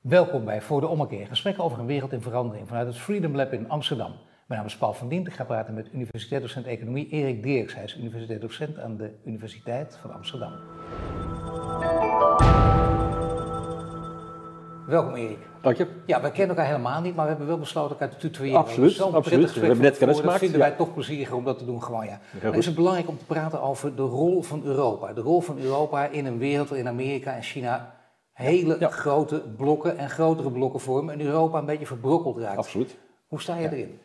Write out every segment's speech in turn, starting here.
Welkom bij Voor de Ommekeer, gesprekken over een wereld in verandering vanuit het Freedom Lab in Amsterdam. Mijn naam is Paul van Dient, ik ga praten met universiteitsdocent Economie Erik Dirks. Hij is universiteitsdocent aan de Universiteit van Amsterdam. Welkom Erik. Dank je. Ja, wij kennen elkaar helemaal niet, maar we hebben wel besloten elkaar te tutoyeren. Absoluut, absoluut. We hebben net kennis gemaakt, Dat vinden ja. wij toch plezieriger om dat te doen gewoon, ja. Dan is het belangrijk om te praten over de rol van Europa. De rol van Europa in een wereld waarin Amerika en China hele Ja. grote blokken en grotere blokken vormen en Europa een beetje verbrokkeld raakt. Absoluut. Hoe sta je erin?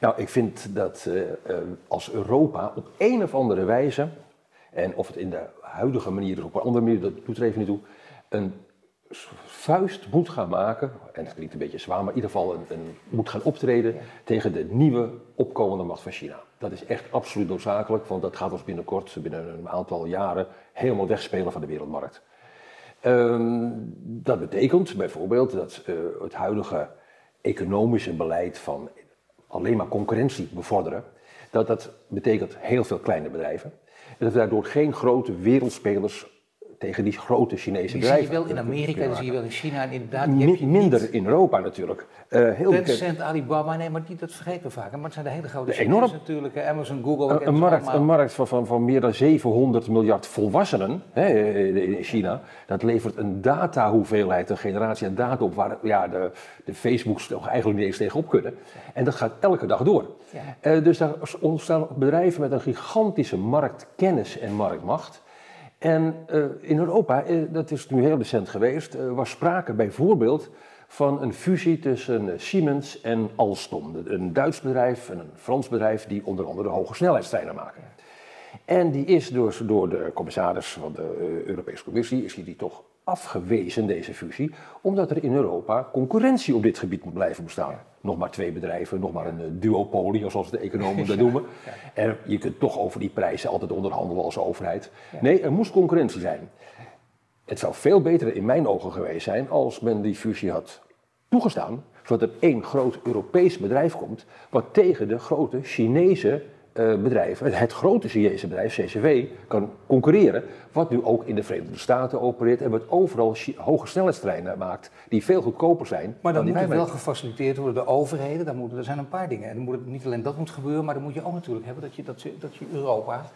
Nou, ik vind dat eh, eh, als Europa op een of andere wijze, en of het in de huidige manier of op een andere manier, dat doet er even niet toe, een vuist moet gaan maken, en dat klinkt een beetje zwaar, maar in ieder geval een, een, moet gaan optreden tegen de nieuwe opkomende macht van China. Dat is echt absoluut noodzakelijk, want dat gaat ons binnenkort, binnen een aantal jaren, helemaal wegspelen van de wereldmarkt. Ehm, dat betekent bijvoorbeeld dat eh, het huidige economische beleid van alleen maar concurrentie bevorderen, dat dat betekent heel veel kleine bedrijven. En dat we daardoor geen grote wereldspelers tegen die grote Chinese Die zie bedrijven. je wel in Amerika, die zie je wel in China en inderdaad heb je niet. minder in Europa natuurlijk. Eh, heel. Tencent, Alibaba, nee, maar die, dat vergeten we vaker. Maar het zijn de hele grote enorm- natuurlijk. Amazon, Google, Een, een markt, allemaal. een markt van, van, van meer dan 700 miljard volwassenen hè, in China, dat levert een datahoeveelheid, een generatie aan data op waar ja, de, de Facebooks toch eigenlijk niet eens tegenop kunnen. En dat gaat elke dag door. Ja. Eh, dus daar ontstaan bedrijven met een gigantische marktkennis en marktmacht. En eh, in Europa, eh, dat is nu heel recent geweest, eh, was sprake bijvoorbeeld van een fusie tussen Siemens en Alstom. Een Duits bedrijf en een Frans bedrijf die onder andere hoge snelheidstreinen maken. En die is door, door de commissaris van de Europese Commissie, is die, die toch afgewezen, deze fusie, omdat er in Europa concurrentie op dit gebied moet blijven bestaan. Nog maar twee bedrijven, nog maar een eh, duopolie, zoals de economen dat noemen. En je kunt toch over die prijzen altijd onderhandelen als overheid. Nee, er moest concurrentie zijn. Het zou veel beter in mijn ogen geweest zijn als men die fusie had toegestaan, zodat er één groot Europees bedrijf komt wat tegen de grote Chinese eh, bedrijven, het grote Chinese bedrijf CCW, kan concurreren, wat nu ook in de Verenigde Staten opereert en wat overal hoge snelheidstreinen maakt, die veel goedkoper zijn Maar dan moet het wel gefaciliteerd worden, de overheden, dan moeten, er zijn een paar dingen. En dan moet het niet alleen dat moet gebeuren, maar dan moet je ook natuurlijk hebben dat je, dat je, dat je Europa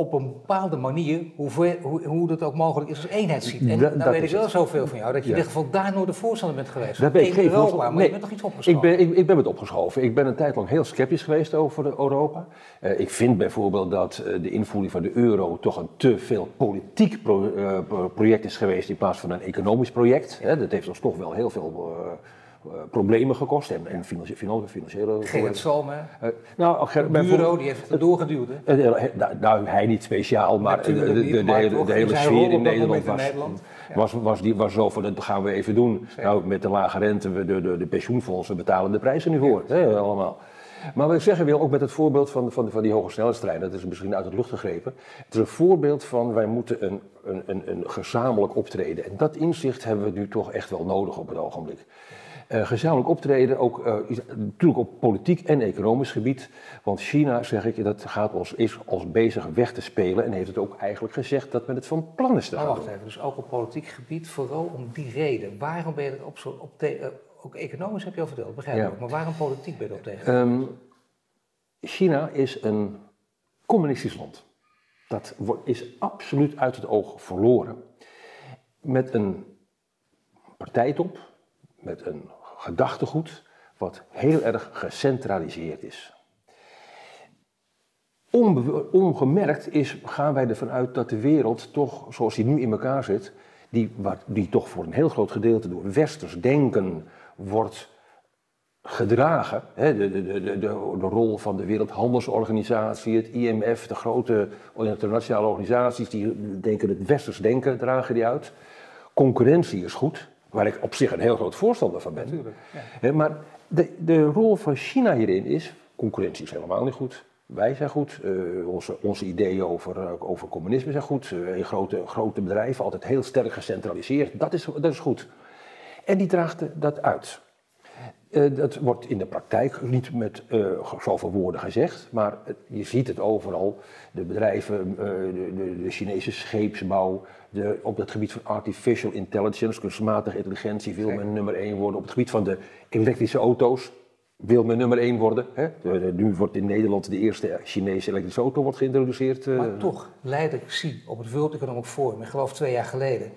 op een bepaalde manier, hoe, hoe, hoe dat ook mogelijk is, als eenheid ziet. En Da- dan dat weet ik wel het. zoveel van jou, dat je in ieder geval daar nooit de voorstander bent geweest. Daar ben ik geen Europa, voorstander- maar nee. je bent toch iets Ik opgeschoven? ben, ik, ik ben het opgeschoven. Ik ben een tijd lang heel sceptisch geweest over de Europa. Eh, ik vind bijvoorbeeld dat eh, de invoering van de euro toch een te veel politiek pro- eh, pro- project is geweest in plaats van een economisch project. Hè, dat heeft ons toch wel heel veel problemen gekost en, en financi- finan- financiële... Gerrit Salm, hè? Eh, nou, bureau, die heeft het doorgeduwd. Hè? eh, eh, nou, nou, hij niet speciaal, maar de, de, hele, de hele sfeer in Nederland in was, Nederland. Ja. was, was, die, was zo van dat gaan we even doen. Nou, met de lage rente, de, de, de pensioenfondsen betalen de prijzen nu voor. Hè, allemaal. Maar wat ik zeggen wil, ook met het voorbeeld van, van, van die hoge snelheidstreinen, dat is misschien uit de lucht gegrepen. Het is een voorbeeld van wij moeten een, een, een, een gezamenlijk optreden. En dat inzicht hebben we nu toch echt wel nodig op het ogenblik. Eh, gezamenlijk optreden, ook, eh, natuurlijk op politiek en economisch gebied. Want China, zeg ik, dat gaat ons, is ons bezig weg te spelen en heeft het ook eigenlijk gezegd dat men het van plan is te gaan wacht even, dus ook op politiek gebied, vooral om die reden. Waarom ben je er op zo, op eh, ook economisch heb je al verteld, begrijp ik Ja. ook. Maar waarom politiek ben je erop tegen? Ehm, China is een communistisch land. Dat is absoluut uit het oog verloren. Met een partijtop, met een gedachtegoed, wat heel erg gecentraliseerd is. Ongemerkt is, gaan wij ervan uit dat de wereld toch, zoals die nu in elkaar zit, die, wat- die toch voor een heel groot gedeelte door westers denken wordt gedragen. Hè, de, de, de, de, de rol van de Wereldhandelsorganisatie, het IMF, de grote internationale organisaties, die denken het westers denken, dragen die uit. Concurrentie is goed, waar ik op zich een heel groot voorstander van ben. Natuurlijk. Ja. Maar de, de rol van China hierin is, concurrentie is helemaal niet goed. Wij zijn goed, eh, onze, onze ideeën over, over communisme zijn goed. Eh, grote, grote bedrijven, altijd heel sterk gecentraliseerd, dat is, dat is goed. En die draagt dat uit. Uh, dat wordt in de praktijk niet met uh, zoveel woorden gezegd, maar je ziet het overal. De bedrijven, de, de, de, Chinese scheepsbouw, de, op het gebied van artificial intelligence, kunstmatige intelligentie, wil men nummer één worden. Op het gebied van de elektrische auto's wil men nummer één worden. Hè? Nu wordt in Nederland de eerste Chinese elektrische auto wordt geïntroduceerd. Maar toch, leider Xi op het World Economic Forum, ik geloof twee jaar geleden,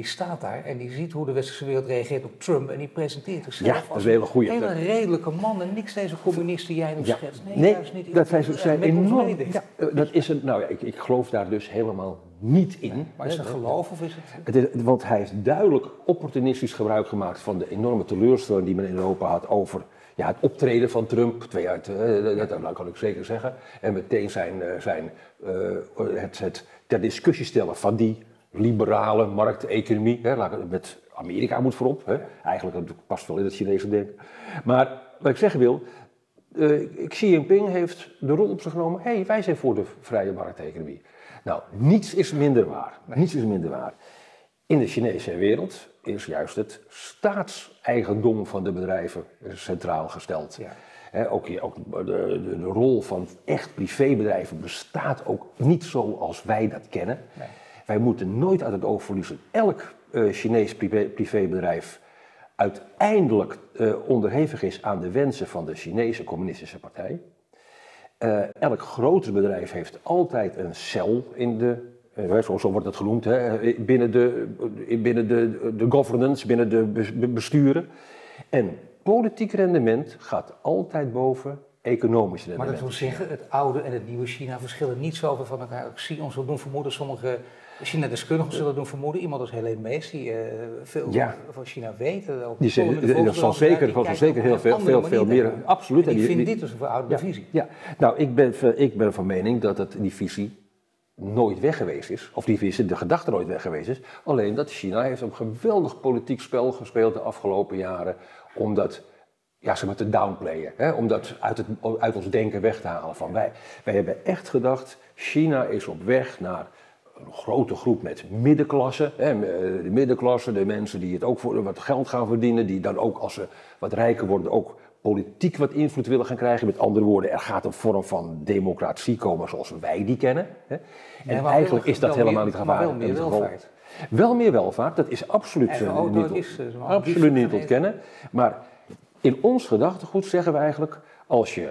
die staat daar en die ziet hoe de westerse wereld reageert op Trump en die presenteert zichzelf ja, dat is een hele goede. hele redelijke man en niks deze communisten jij nu ja. schetst. Nee, nee juist niet. Dat zijn, zijn enorm. Ja, dat is een, nou ja, ik, ik geloof daar dus helemaal niet in. Nee, maar is het geloof of is het... het is, want hij heeft duidelijk opportunistisch gebruik gemaakt van de enorme teleurstelling die men in Europa had over ja, het optreden van Trump. Twee uit, dat, dat, kan ik zeker zeggen. En meteen zijn, zijn, uh, het, het ter discussie stellen van die liberale markteconomie. Hè, met Amerika moet voorop. Hè. Eigenlijk dat past wel in het Chinese denken. Maar wat ik zeggen wil, uh, Xi Jinping heeft de rol op zich genomen. Hé, hey, wij zijn voor de vrije markteconomie. Nou, niets is minder waar. Niets is minder waar. In de Chinese wereld is juist het staatseigendom van de bedrijven centraal gesteld. Ja. ook, ook de, de, de, rol van echt privébedrijven bestaat ook niet zoals wij dat kennen. Nee. Wij moeten nooit uit het oog verliezen. Elk uh, Chinees privé, privébedrijf uiteindelijk uh, onderhevig is aan de wensen van de Chinese Communistische Partij. Uh, elk groter bedrijf heeft altijd een cel in de, wordt het genoemd, hè, binnen, de, binnen de, de governance, binnen de besturen. En politiek rendement gaat altijd boven economisch rendement. Maar dat wil zeggen, het oude en het nieuwe China verschillen niet zoveel van elkaar. Ik zie ons wel doen vermoeden, sommige China-deskundigen zullen doen vermoeden. Iemand als Helene Mees, die uh, veel ja. van China weet. Uh, die ze, dat zal zeker, zal zeker heel veel, veel, veel meer. Absoluut. En ik vind dit dus een verouderde visie. Ja, nou, ik ben, ik ben van mening dat het, die visie nooit weg geweest is. Of die visie, de gedachte nooit weg geweest is. Alleen dat China heeft een geweldig politiek spel gespeeld de afgelopen jaren. Omdat ja, ze te downplayen. Hè? Om dat uit, het, uit ons denken weg te halen. Van wij, wij hebben echt gedacht, China is op weg naar een grote groep met middenklasse. Hè, de middenklasse, de mensen die het ook voor wat geld gaan verdienen, die dan ook als ze wat rijker worden ook politiek wat invloed willen gaan krijgen. Met andere woorden, er gaat een vorm van democratie komen zoals wij die kennen. Hè. En eigenlijk is dat helemaal niet gevaarlijk. wel meer welvaart. Wel meer welvaart, dat is absoluut, uh, niet, is, uh, absoluut niet ontkennen. Maar in ons gedachtegoed zeggen we eigenlijk, als je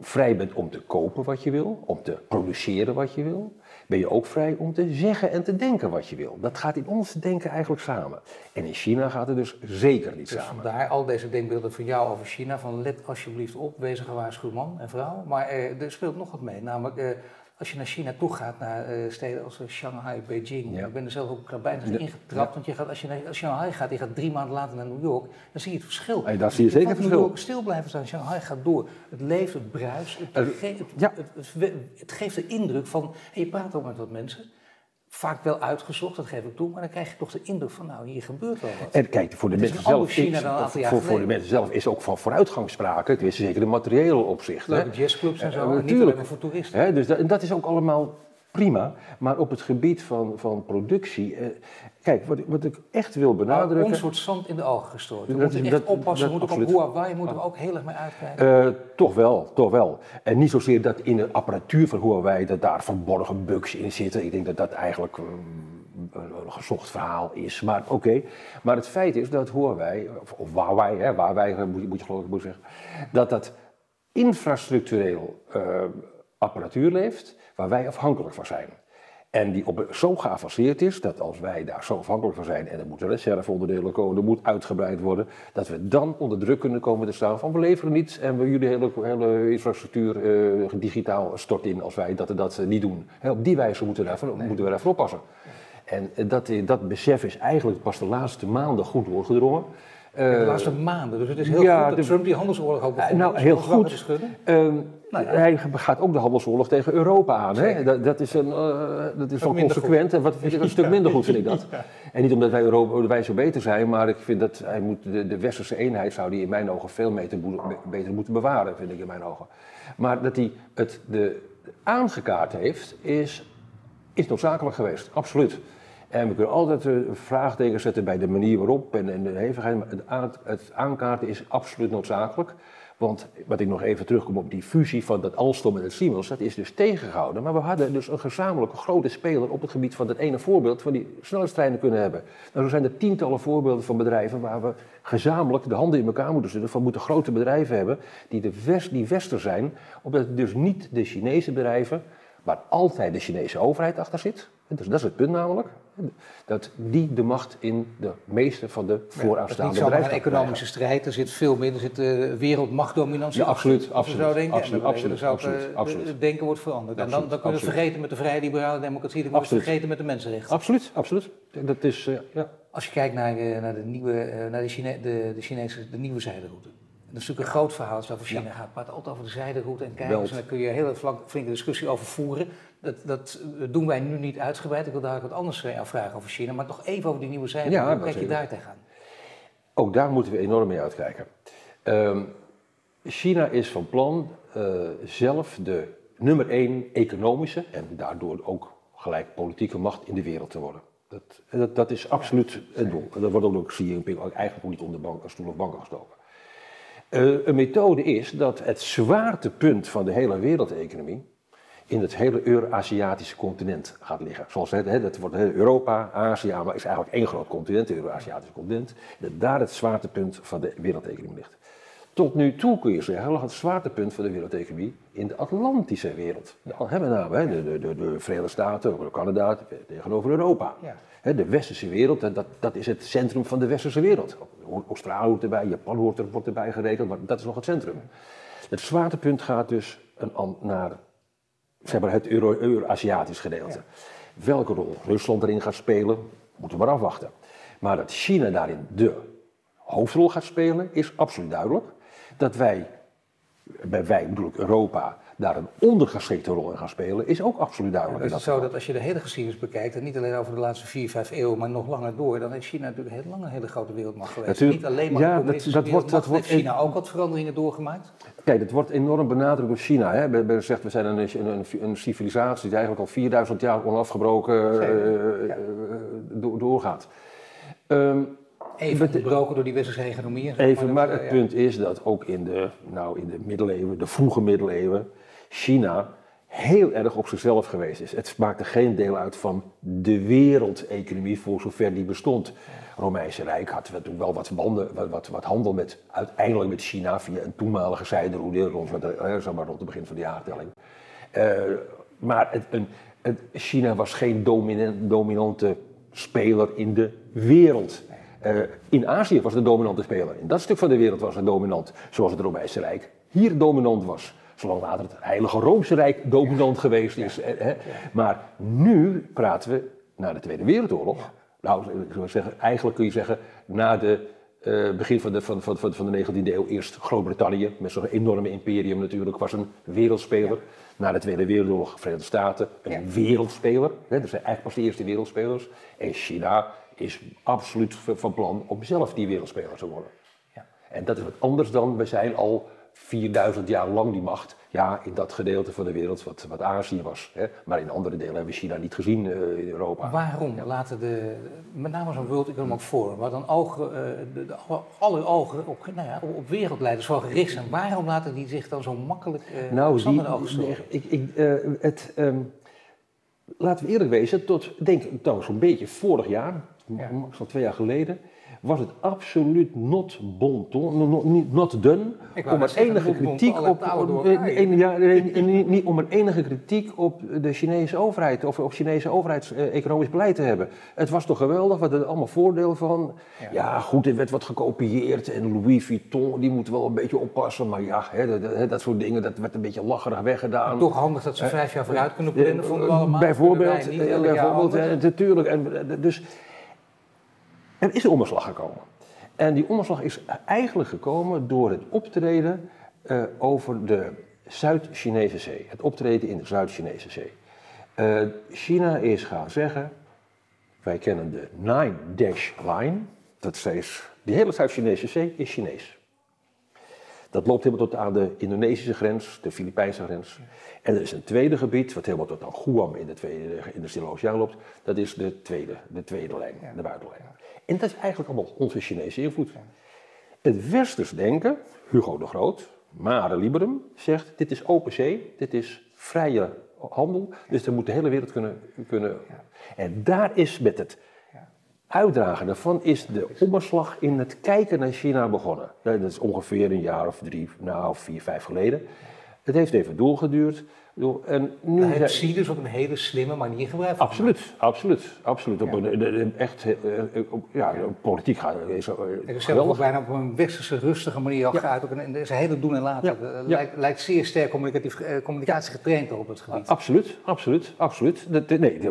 vrij bent om te kopen wat je wil, om te produceren wat je wil, ben je ook vrij om te zeggen en te denken wat je wil. Dat gaat in ons denken eigenlijk samen. En in China gaat het dus zeker niet dus samen. Vandaar al deze denkbeelden van jou over China, van let alsjeblieft op, wees een gewaarschuwd man en vrouw. Maar eh, er speelt nog wat mee, namelijk... Eh, als je naar China toe gaat, naar uh, steden als Shanghai, Beijing. Ja. Ik ben er zelf ook bijna ja. ingetrapt. Want je gaat, als je naar Shanghai gaat, je gaat drie maanden later naar New York, dan zie je het verschil. Hey, daar zie je zeker het verschil. York stil blijven staan, Shanghai gaat door. Het leeft, het bruist. Het, uh, ge het, ja. het, het, geeft de indruk van, je praat ook met wat mensen vaak wel uitgezocht, dat geef ik toe, maar dan krijg je toch de indruk van, nou, hier gebeurt wel wat. En kijk, voor de, mensen zelf, is, voor, voor de mensen zelf is ook van vooruitgang sprake, tenminste zeker de materiële opzicht. Leuke jazzclubs en zo, uh, natuurlijk. voor toeristen. Hè, dus dat, dat is ook allemaal prima, maar op het gebied van, van productie, eh, kijk, wat, wat ik echt wil benadrukken... een soort zand in de ogen gestoord. We moeten echt oppassen, we moeten op Huawei moeten we ook heel erg mee uitkijken. Uh, toch wel, toch wel. En niet zozeer dat in de apparatuur van Huawei, dat daar verborgen bugs in zitten. Ik denk dat dat eigenlijk um, een gezocht verhaal is, maar oké. Maar het feit is dat Huawei, of, of Huawei, hè, Huawei moet, moet je geloof ik moet zeggen, dat dat infrastructureel uh, apparatuur leeft waar wij afhankelijk van zijn. En die op, zo geavanceerd is dat als wij daar zo afhankelijk van zijn en er moeten reserveonderdelen komen, er moet uitgebreid worden, dat we dan onder druk kunnen komen te staan van we leveren niets en we jullie hele, hele infrastructuur uh, digitaal stort in als wij dat, dat niet doen. op die wijze moeten we daarvoor, moeten we daarvoor oppassen. En dat, dat besef is eigenlijk pas de laatste maanden goed doorgedrongen. De laatste maanden, dus het is heel ja, goed dat Trump die handelsoorlog ook begon. Nou, heel goed. Nou ja. Hij gaat ook de handelsoorlog tegen Europa aan. Hè? Dat, dat, is, een, uh, dat is wel consequent en wat vind ik een stuk minder goed, vind ik dat. En niet omdat wij, Europa, wij zo beter zijn, maar ik vind dat hij moet, de, de westerse eenheid zou die in mijn ogen veel beter, beter moeten bewaren, vind ik in mijn ogen. Maar dat hij het de, aangekaart heeft, is, is noodzakelijk geweest, absoluut. En we kunnen altijd uh, vraagtekens zetten bij de manier waarop en, en de hevigheid. Het, aan, het aankaarten is absoluut noodzakelijk. Want wat ik nog even terugkom op die fusie van dat Alstom en het Siemens, dat is dus tegengehouden. Maar we hadden dus een gezamenlijke grote speler op het gebied van het ene voorbeeld van die snelheidstreinen kunnen hebben. Nou, zo zijn er tientallen voorbeelden van bedrijven waar we gezamenlijk de handen in elkaar moeten zetten. Van moeten grote bedrijven hebben die, de west, die wester zijn, omdat dus niet de Chinese bedrijven, waar altijd de Chinese overheid achter zit. Dus dat is het punt namelijk dat die de macht in de meeste van de voorafstaande ja, bedrijven. Het is niet een economische strijd, er zit veel meer, er zit uh, wereldmachtdominantie. Ja, absoluut, absoluut. Zo denken. Absoluut, absoluut, zou absoluut, het, absoluut. Het denken wordt veranderd. en dan, dan kunnen we het vergeten met de vrije liberale democratie, dan kunnen we het vergeten met de mensenrechten. Absoluut, absoluut. Dat is, uh, ja. Als je kijkt naar, naar, de, nieuwe, naar de, Chine de, de, Chinese, de nieuwe zijderoute. Dat is natuurlijk een groot verhaal als het over China ja. gaat. Maar het altijd over de zijderoute en kijken. En daar kun je een hele flinke discussie over voeren. Dat, dat, doen wij nu niet uitgebreid. Ik wil daar wat anders aan vragen over China. Maar nog even over die nieuwe zijderoute. Ja, Hoe kijk je daar tegenaan? Ook daar moeten we enorm mee uitkijken. Um, China is van plan uh, zelf de nummer één economische en daardoor ook gelijk politieke macht in de wereld te worden. Dat, dat, dat is absoluut het doel. En dat wordt ook door Xi Jinping eigenlijk niet onder bank, stoel of banken gestoken. Uh, een methode is dat het zwaartepunt van de hele wereldeconomie in het hele Euro-Aziatische continent gaat liggen. Zoals het, hè, wordt Europa, Azië, maar is eigenlijk één groot continent, het Euro-Aziatische continent. Dat daar het zwaartepunt van de wereldeconomie ligt. Tot nu toe kun je zeggen, lag het zwaartepunt van de wereldeconomie in de Atlantische wereld. Dan hebben we namelijk de, de, de, de, Verenigde Staten, Canada tegenover Europa. Ja. de westerse wereld, dat, dat is het centrum van de westerse wereld. Australië hoort erbij, Japan hoort er, wordt erbij gerekend, maar dat is nog het centrum. Het zwaartepunt gaat dus een, naar zeg maar, het Euro-Aziatisch gedeelte. Welke rol Rusland erin gaat spelen, moeten we maar afwachten. Maar dat China daarin de hoofdrol gaat spelen, is absoluut duidelijk. Dat wij, bij wij bedoel ik Europa, daar een ondergeschikte rol in gaan spelen, is ook absoluut duidelijk. Ja, is het zo dat als je de hele geschiedenis bekijkt, en niet alleen over de laatste vier, vijf eeuwen, maar nog langer door, dan is China natuurlijk heel lang een hele grote wereldmacht geweest. Natuurlijk, niet alleen maar ja, dat, dat wordt, dat wordt Heeft China ook wat veranderingen doorgemaakt? Kijk, het wordt enorm benadrukt door China. Hè. Men zegt, we zijn een, een, een, civilisatie die eigenlijk al 4000 jaar onafgebroken uh, doorgaat. Um, Even gebroken door die westerse economie. Even, maar het punt is dat ook in de, nou, in de middeleeuwen, de vroege middeleeuwen, China heel erg op zichzelf geweest is. Het maakte geen deel uit van de wereldeconomie voor zover die bestond. Het Romeinse Rijk had natuurlijk wel wat, banden, wat, wat, wat, handel met, uiteindelijk met China via een toenmalige zijderoute rond, zeg maar rond het begin van de jaartelling. Uh, maar het, een, het, China was geen dominant, dominante speler in de wereld. Uh, in Azië was de dominante speler. In dat stuk van de wereld was het dominant, zoals het Romeinse Rijk hier dominant was zolang later het Heilige Roomse Rijk dominant geweest is. Hè? Maar nu praten we na de Tweede Wereldoorlog. Nou, ik zou zeggen, eigenlijk kun je zeggen, na de uh, begin van de, van, van, van de 19e eeuw, eerst Groot-Brittannië, met zo'n enorme imperium natuurlijk, was een wereldspeler. Na de Tweede Wereldoorlog, Verenigde Staten, een wereldspeler. Hè? Dat zijn eigenlijk pas de eerste wereldspelers. En China is absoluut van plan om zelf die wereldspeler te worden. Ja. En dat is wat anders dan, we zijn al 4000 jaar lang die macht. Ja, in dat gedeelte van de wereld wat, wat Azië was. Hè. Maar in andere delen hebben we China niet gezien uh, in Europa. Waarom laten de, met name zo'n World Economic Forum, waar dan ogen, uh, de, de, alle ogen op, nou ja, op wereldleiders van gericht zijn, waarom laten die zich dan zo makkelijk uh, nou, die, ogen nee, ik, ik, het, um, Laten we eerlijk wezen, tot denk ik nou, zo'n beetje vorig jaar, ja. zo'n twee jaar geleden, was het absoluut not bon ton, not, not done, om er enige kritiek op, ja, niet om er enige kritiek op de Chinese overheid of op Chinese overheidseconomisch beleid te hebben. Het was toch geweldig, wat er allemaal voordeel van. Ja. ja, goed, er werd wat gekopieerd en Louis Vuitton, die moet wel een beetje oppassen, maar ja, hè, dat, dat, soort dingen, dat werd een beetje lacherig weggedaan. toch handig dat ze vijf jaar vooruit kunnen plannen, vonden we allemaal. Bijvoorbeeld, bijvoorbeeld natuurlijk. En, dus er is een omslag gekomen. En die omslag is eigenlijk gekomen door het optreden uh, over de Zuid-Chinese Zee. Het optreden in de Zuid-Chinese Zee. Uh, China is gaan zeggen, wij kennen de Nine Dash Line. Dat is, die hele Zuid-Chinese Zee is Chinees. Dat loopt helemaal tot aan de Indonesische grens, de Filipijnse grens. En er is een tweede gebied, wat helemaal tot aan Guam in de, tweede, in de Stille Oceaan loopt. Dat is de tweede, de tweede lijn, de buitenlijn. En dat is eigenlijk allemaal onze Chinese invloed. Het westers denken, Hugo de Groot, Mare Liberum, zegt dit is open zee, dit is vrije handel, dus er moet de hele wereld kunnen... kunnen. En daar is met het uitdragen daarvan is de omslag in het kijken naar China begonnen. Dat is ongeveer een jaar of drie, nou vier, vijf geleden. Het heeft even doorgeduurd. En nu heeft Zie dus op een hele slimme manier gebruik van Absoluut, absoluut, absoluut. Op een, echt, eh, eh, op, ja, politiek gaat het. Het is zelf bijna op een westerse, rustige manier al ja. Ook een, is een hele doen en laten. Lijkt, lijkt, zeer sterk communicatief, eh, communicatie getraind op het gebied. Absoluut, absoluut, absoluut. Dat, nee,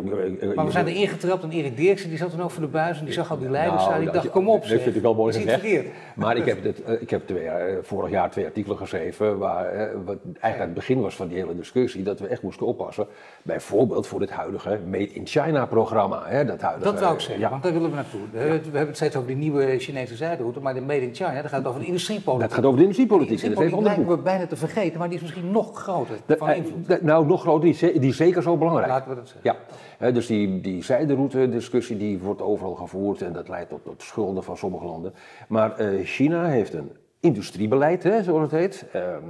maar we zijn er ingetrapt en Erik Dirksen die zat toen ook voor de buis en die zag al die leiders nou, die dacht kom op. Dat vind ik wel mooi gezegd. Maar ik heb, dit, ik heb twee, vorig jaar twee artikelen geschreven waar wat eigenlijk het begin was van die hele discussie dat we echt moesten oppassen. Bijvoorbeeld voor het huidige Made in China programma. Hè, dat, huidige, dat wou ik zeggen, ja. want daar willen we naartoe. We, hebben het steeds over die nieuwe Chinese zijderoute, maar de Made in China, dat gaat over de industriepolitiek. Dat gaat over de industriepolitiek. Die industriepolitiek dat lijken we bijna te vergeten, maar die is misschien nog groter van invloed. nou, nog groter, die, die is zeker zo belangrijk. Laten we dat zeggen. Ja. dus die, die zijderoute discussie die wordt overal gevoerd en dat leidt tot, tot schulden van sommige landen. Maar uh, China heeft een industriebeleid, hè, zoals het heet. Ehm,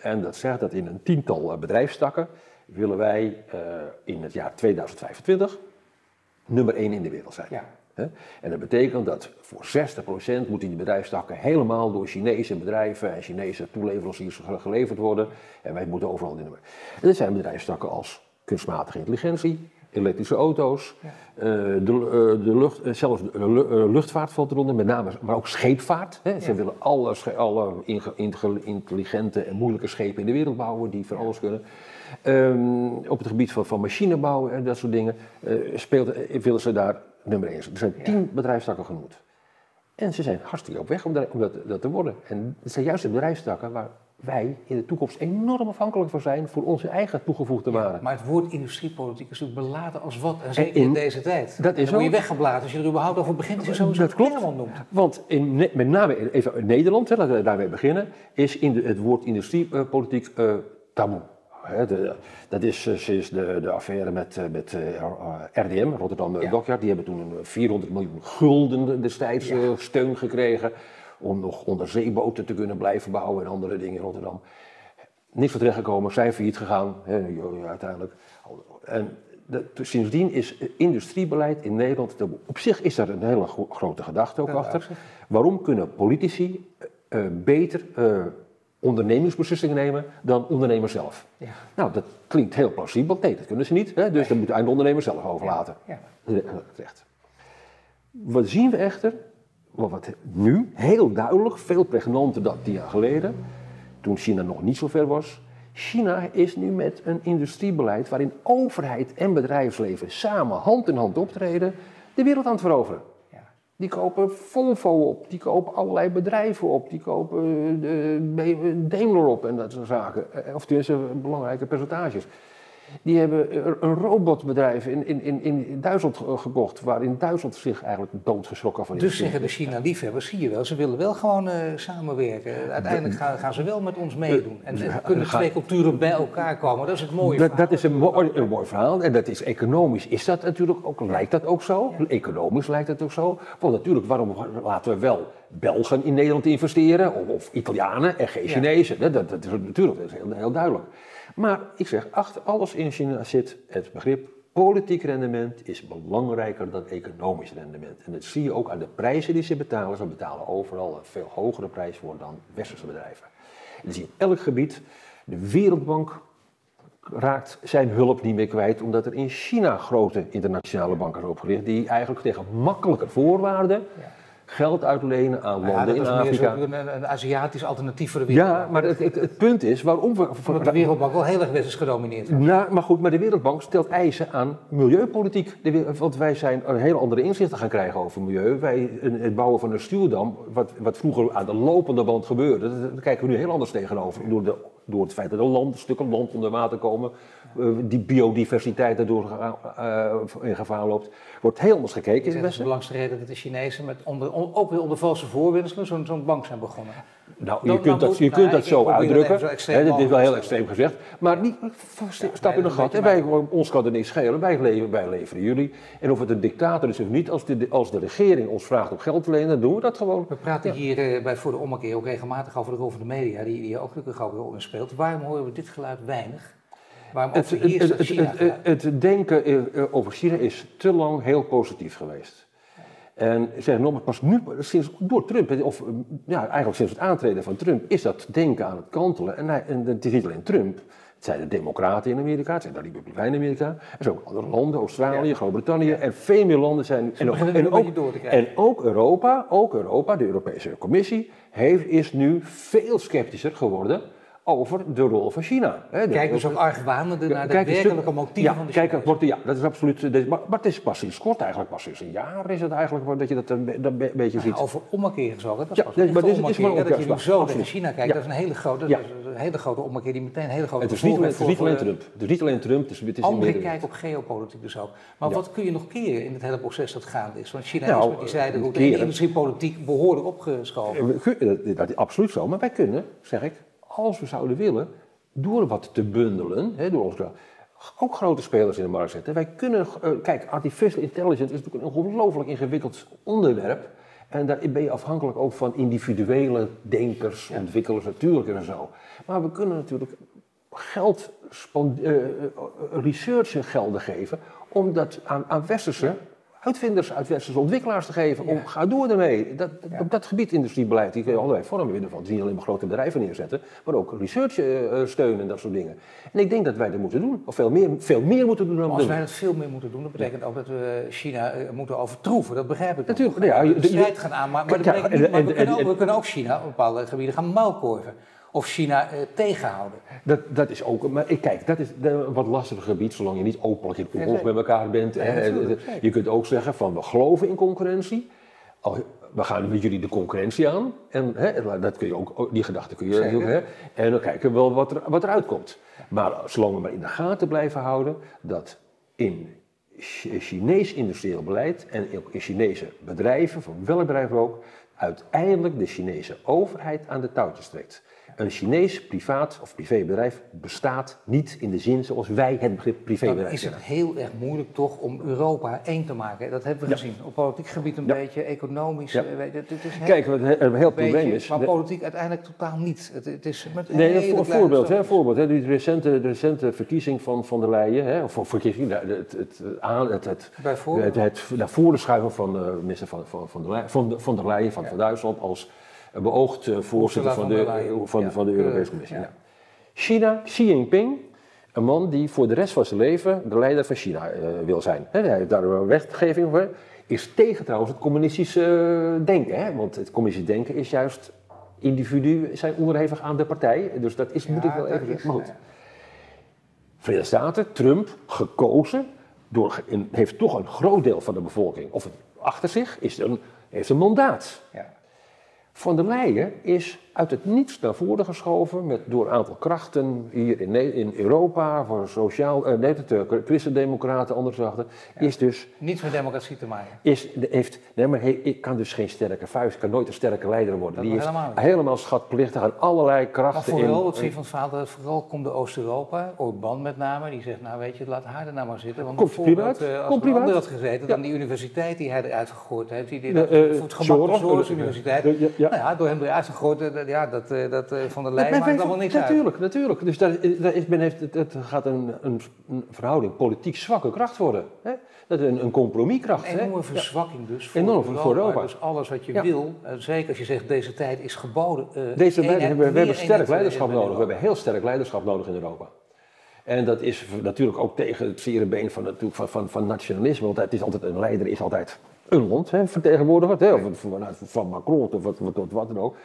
en dat zegt dat in een tiental eh, bedrijfstakken willen wij uh, in het jaar 2025 nummer 1 in de wereld zijn. Ja. En dat betekent dat voor 60% moeten die bedrijfstakken helemaal door Chinese bedrijven en Chinese toeleveranciers geleverd worden. En wij moeten overal die nummer. En dat zijn bedrijfstakken als kunstmatige intelligentie, elektrische auto's, ja. uh, de, uh, de, lucht, uh, zelfs de luchtvaart valt eronder, met name, maar ook scheepvaart. Hè. Ze willen alle, alle intelligente en moeilijke schepen in de wereld bouwen die voor alles kunnen. Um, op het gebied van, van machinebouw en dat soort dingen speelt, willen ze daar nummer 1. Er zijn tien bedrijfstakken genoemd. En ze zijn hartstikke op weg om dat, om dat, dat te worden. En het zijn juist de bedrijfstakken waar wij in de toekomst enorm afhankelijk van zijn voor onze eigen toegevoegde waarde. maar het woord industriepolitiek is natuurlijk beladen als wat, en zeker in, deze tijd. Dat is dan word je weggeblazen als je er überhaupt over begint, als je zo dat klopt. noemt. Want in, met name even in Nederland, hè, laten we daarmee beginnen, is in de, het woord industriepolitiek uh, taboe. de, dat is uh, sinds de, de affaire met, uh, met RDM, Rotterdam Dockyard. Die hebben toen 400 miljoen gulden destijds steun gekregen om nog onderzeeboten te kunnen blijven bouwen en andere dingen in Rotterdam. Niks van terechtgekomen, zijn failliet gegaan, hè, uiteindelijk. En de, sindsdien is industriebeleid in Nederland, op zich is er een hele grote gedachte ook achter. Waarom kunnen politici uh, beter uh, ondernemingsbeslissingen nemen dan ondernemers zelf? Ja. Nou, dat klinkt heel plausibel. Nee, dat kunnen ze niet. Hè? Dus dat moet aan de ondernemer zelf overlaten. Terecht. Wat zien we echter? Wat nu heel duidelijk, veel pregnanter dan tien jaar geleden, toen China nog niet zo ver was. China is nu met een industriebeleid waarin overheid en bedrijfsleven samen hand in hand optreden, de wereld aan het veroveren. Die kopen Volvo op, die kopen allerlei bedrijven op, die kopen de Daimler op en dat soort zaken. Eh, of tenminste belangrijke percentages. Die hebben een robotbedrijf in, in, in, in Duitsland gekocht, waarin Duitsland zich eigenlijk doodgeschrokken van is. Dus zeggen de China-liefhebbers, zie je wel, ze willen wel gewoon uh, samenwerken. Uiteindelijk gaan, gaan, ze wel met ons meedoen. En, en kunnen twee culturen bij elkaar komen. Dat is het mooie dat, verhaal. Dat is een mooi, een mooi verhaal. En dat is economisch, is dat natuurlijk ook, lijkt dat ook zo. Economisch lijkt dat ook zo. Want natuurlijk, waarom laten we wel Belgen in Nederland investeren, of, of Italianen en geen Chinezen? Dat, dat, dat, is natuurlijk dat is heel, heel duidelijk. Maar ik zeg, achter alles in China zit het begrip politiek rendement is belangrijker dan economisch rendement. En dat zie je ook aan de prijzen die ze betalen. Ze betalen overal een veel hogere prijs voor dan westerse bedrijven. Je in elk gebied. De Wereldbank raakt zijn hulp niet meer kwijt, omdat er in China grote internationale banken zijn opgericht, die eigenlijk tegen makkelijker voorwaarden geld uitlenen aan landen in Afrika. Dat is meer een, een Aziatisch alternatief voor de wereld. Ja, maar het, het, punt is waarom we... Omdat de Wereldbank wel heel erg westers gedomineerd is. Nou, maar goed, maar de Wereldbank stelt eisen aan milieupolitiek. De, want wij zijn een hele andere inzichten gaan krijgen over milieu. Wij, het bouwen van een stuwdam, wat, wat vroeger aan de lopende band gebeurde, daar kijken we nu heel anders tegenover. Door de door het feit dat er land, stukken land onder water komen, uh, die biodiversiteit daardoor uh, in gevaar loopt, wordt heel anders gekeken. Dat is de reden dat de Chinezen met onder, on, ook weer onder valse voorwendselen zo'n zo'n bank zijn begonnen. Nou, je kunt dat, je kunt dat zo uitdrukken. Dat is wel heel extreem gezegd. Maar niet stap in de gat. En wij, ons kan er niks schelen. Wij, leven, wij leveren jullie. En of het een dictator is of niet, als de, als de regering ons vraagt om geld te lenen, dan doen we dat gewoon. We praten hier uh, bij Voor de Ommekeer ook regelmatig over de rol van de media, die, die ook natuurlijk een rol in speelt. Waarom horen we dit geluid weinig? Waarom het, het, het, het, denken over China is te lang heel positief geweest. En zeg nog pas nu, sinds, door Trump, of ja, eigenlijk sinds het aantreden van Trump, is dat denken aan het kantelen. En, hij, en het is niet alleen Trump, het zijn de Democraten in Amerika, het zijn de Republikeinen in Amerika, er zijn ook andere landen, Australië, ja. Groot-Brittannië en veel meer landen zijn. En, en, ook, en ook Europa, ook Europa, de Europese Commissie, heeft, is nu veel sceptischer geworden over de rol van China. Hè. Kijk dus ook naar de werkelijke motieven ja, van de kijk, wordt, Ja, dat is absoluut. Maar, maar het is pas sinds kort eigenlijk, pas sinds een jaar is het eigenlijk dat je dat een, dat een beetje ziet. over ommekeer gesproken, dat is ja, pas maar dit is wel dat je nu zo naar China kijkt, ja. dat is een hele grote, ja. een hele grote ommekeer die meteen een hele grote het is niet, het is niet alleen Trump. Het is niet alleen Trump, het is, het is Anderen kijken op geopolitiek dus ook. Maar wat kun je nog keren in het hele proces dat gaande is? Want China is met die zijde de industriepolitiek behoorlijk opgeschoven. Dat is absoluut zo, maar wij kunnen, zeg ik, als we zouden willen, door wat te bundelen, hè, door ons ook grote spelers in de markt zetten. Wij kunnen, uh, kijk, artificial intelligence is natuurlijk een ongelooflijk ingewikkeld onderwerp. En daar ben je afhankelijk ook van individuele denkers, ja. ontwikkelaars natuurlijk en zo. Maar we kunnen natuurlijk geld, uh, research gelden geven om dat aan, aan westerse uitvinders, uit westerse ontwikkelaars te geven. Om, ga door ermee. Dat, Op dat gebied industriebeleid, die kun je allerlei vormen winnen van. Dus niet alleen maar grote bedrijven neerzetten, maar ook research uh, steunen en dat soort dingen. En ik denk dat wij dat moeten doen. Of veel meer, veel meer moeten doen dan maar Als wij dat veel meer moeten doen, dat betekent ook dat we China uh, moeten overtroeven. Dat begrijp ik. Natuurlijk. Ja, de strijd gaan aan, maar, maar, dat ja, niet, maar we, kunnen ook, we kunnen ook China op bepaalde gebieden gaan muilkorven of China eh, tegenhouden. Dat, dat is ook, maar ik, kijk, dat is een wat lastiger gebied, zolang je niet openlijk in oorlog met elkaar bent. Ja, je kunt ook zeggen van we geloven in concurrentie. We gaan met jullie de concurrentie aan. En hè, dat kun je ook, die gedachte kun je. Hè, en dan kijken we wel wat, er, wat eruit komt. Maar zolang we maar in de gaten blijven houden dat in Chinees industrieel beleid en in Chinese bedrijven, van welk bedrijf ook, uiteindelijk de Chinese overheid aan de touwtjes trekt. Een Chinees privaat of privébedrijf bestaat niet in de zin zoals wij het begrip privébedrijf Dan is het heel erg moeilijk toch om Europa één te maken. Dat hebben we gezien. Op politiek gebied een beetje, economisch. Ja. Weet, het, het is heel, Kijk, wat een heel probleem is... Maar politiek uiteindelijk totaal niet. Het, het is met nee, een voorbeeld. Hè, voorbeeld hè, die recente, de recente verkiezing van Van der Leyen. Hè, of verkiezing, het, het, het, het, Bijvoorbeeld? het, het naar voren schuiven van minister van, van, van, der, van, van der Leyen van, ja. van Duitsland als beoogd uh, voorzitter van de, van, van de Europese Commissie. China, Xi Jinping, een man die voor de rest van zijn leven de leider van China uh, wil zijn. He, hij heeft daar een wetgeving voor. Is tegen trouwens het communistische uh, denken. Hè? Want het communistische denken is juist individuen zijn onderhevig aan de partij. Dus dat is, ja, moet ik wel even zeggen. Maar. Verenigde Staten, Trump, gekozen, door, in, heeft toch een groot deel van de bevolking of achter zich, is een, heeft een mandaat. Ja. Van der Leyen is uit het niets naar voren geschoven met, door een aantal krachten hier in, in Europa, voor sociaal, uh, nee, de christendemocraten, andere zachten, ja. is dus... Niets met democratie te maken. Is, heeft, nee, maar ik kan dus geen sterke vuist, kan nooit een sterke leider worden. Dat Die is helemaal, helemaal schatplichtig aan allerlei krachten. Maar vooral, wat zie je van het verhaal, vooral komt de Oost-Europa, Orbán met name, die zegt, nou weet je, laat haar er nou maar zitten. Want komt prima uit. Uh, als komt een ander had gezeten, dan die universiteit die hij eruit gegooid heeft, die, die, voor het gemak Soros Universiteit, nou ja, door hem eruit gegooid, ja, dat, dat van de lijn maakt allemaal niks natuurlijk, uit. Natuurlijk, Dus daar, daar is, men heeft, het, het gaat een, een, een, verhouding politiek zwakke kracht worden. Hè? Dat is een, een compromiskracht. Een enorme verzwakking dus voor Enorm Europa. voor Europa. Dus alles wat je ja. wil, zeker als je zegt deze tijd is geboden. Uh, deze tijd, we, we hebben sterk leiderschap nodig. We hebben heel sterk leiderschap nodig in Europa. En dat is natuurlijk ook tegen het zere been van, van, van, van nationalisme. Want het is altijd, een leider is altijd een land hè, vertegenwoordigd. Hè, of vanuit van Macron of wat, wat, wat dan ook.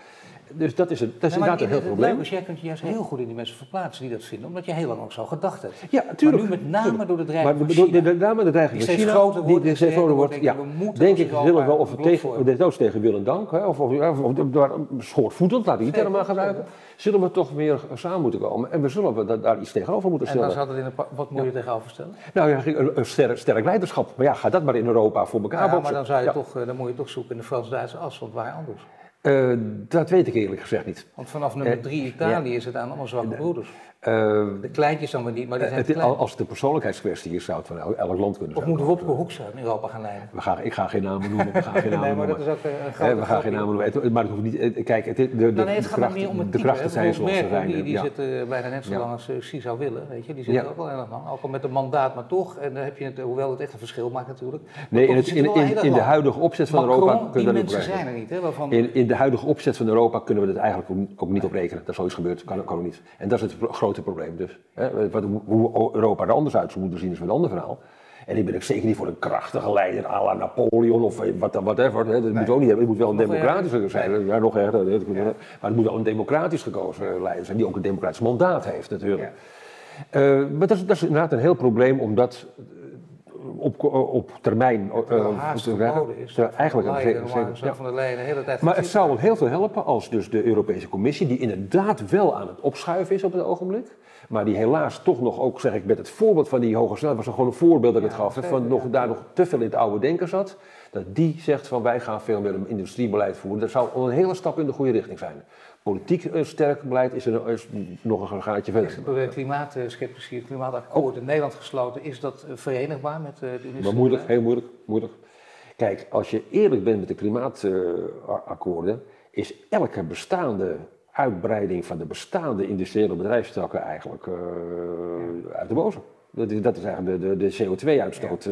Dus dat is, een, dat is maar inderdaad een heel het probleem. is, jij kunt je juist heel goed in die mensen verplaatsen die dat vinden, omdat je heel lang ook zo gedacht hebt. Ja, tuurlijk. Maar nu met name door de Maar dreiging van de, de, China. de name de dreiging van China, groter wordt die steeds groter wordt, ja, denk ik, ik, willen we wel of tegen, of desnoods tegen wil en dank, hè, of, of, of, of, daar schoorvoetend, laten we die term maar gebruiken, zullen we toch weer samen moeten komen. En we zullen we da- daar iets tegenover moeten En dan stellen. zou dat in een wat moet je tegenover stellen? Nou ja, een, sterk, leiderschap. Maar ja, ga dat maar in Europa voor elkaar Ja, maar dan, zou je toch, eh, dan moet je toch zoeken in de Frans-Duitse as, want waar anders? Eh, dat weet ik eerlijk gezegd niet. Want vanaf nummer Eh, drie Italië is het aan allemaal zwakke broeders. Eh, De kleintjes dan weer niet, maar die zijn het, klein. als het een persoonlijkheidskwestie is, zou het van elk, land kunnen Of zijn. moet Wopke Hoekstra in Europa gaan leiden? We gaan, ik ga geen namen noemen, we gaan geen namen Nee, maar dat is ook eh, een Hè, grote we gaan geen namen noemen. Het- Maar het hoeft niet. eh, Kijk, het, de, de, nee, het de, gaat maar krachten, meer om het de type. krachten zijn zoals ze zijn. Die, die ja. zit eh, bijna net zo lang als uh, Xi zou willen, weet je. Die zit Ja. er ook wel erg lang. Ook al met een mandaat, maar toch. En dan heb je het, hoewel het echt een verschil maakt natuurlijk. Maar Nee, in, het, in, in, de huidige opzet van Macron, Europa kunnen we dat mensen op zijn er niet, hè. Waarvan, in, in de huidige opzet van Europa kunnen we dat eigenlijk ook- niet op rekenen. Dat zoiets gebeurt, kan, kan ook niet. En dat is het pro- grote probleem dus. Hè, wat, hoe Europa er anders uit zou moeten zien is weer een ander verhaal. En ik ben ook zeker niet voor een krachtige leider à la Napoleon of eh, wat whatever. Hè. Dat moeten we ook niet hebben. Het moet wel een Nog democratische zijn. Ja, nog erger. Maar het moet wel een democratisch gekozen leider zijn, die ook een democratisch mandaat heeft natuurlijk. Eh, maar dat is, dat is inderdaad een heel probleem om dat eh, op, op termijn eh, eh, haast is. Ja, eigenlijk Van zeker- Leyen de hele tijd Maar het zou wel heel veel helpen als dus de Europese Commissie, die inderdaad wel aan het opschuiven is op het ogenblik, maar die helaas toch nog ook, zeg ik, met het voorbeeld van die hoge snelheid, was gewoon een voorbeeld dat ik het gaf, hè, zeker, van nog, daar nog te veel in het oude denken zat, dat die zegt van wij gaan veel meer een industriebeleid voeren. Dat zou een hele stap in de goede richting zijn. Politiek eh, sterk beleid is, er, is nog een gaatje verder. Door de klimaatskeptici het klimaatakkoord in Nederland gesloten. Is dat eh, verenigbaar met eh, de industrie? Maar moeilijk, heel moeilijk, moeilijk. Kijk, als je eerlijk bent met de klimaatakkoorden, is elke bestaande uitbreiding van de bestaande industriële bedrijfstakken eigenlijk eh, uit de boze. Dat is, dat is eigenlijk de, de, de CO2-uitstoot.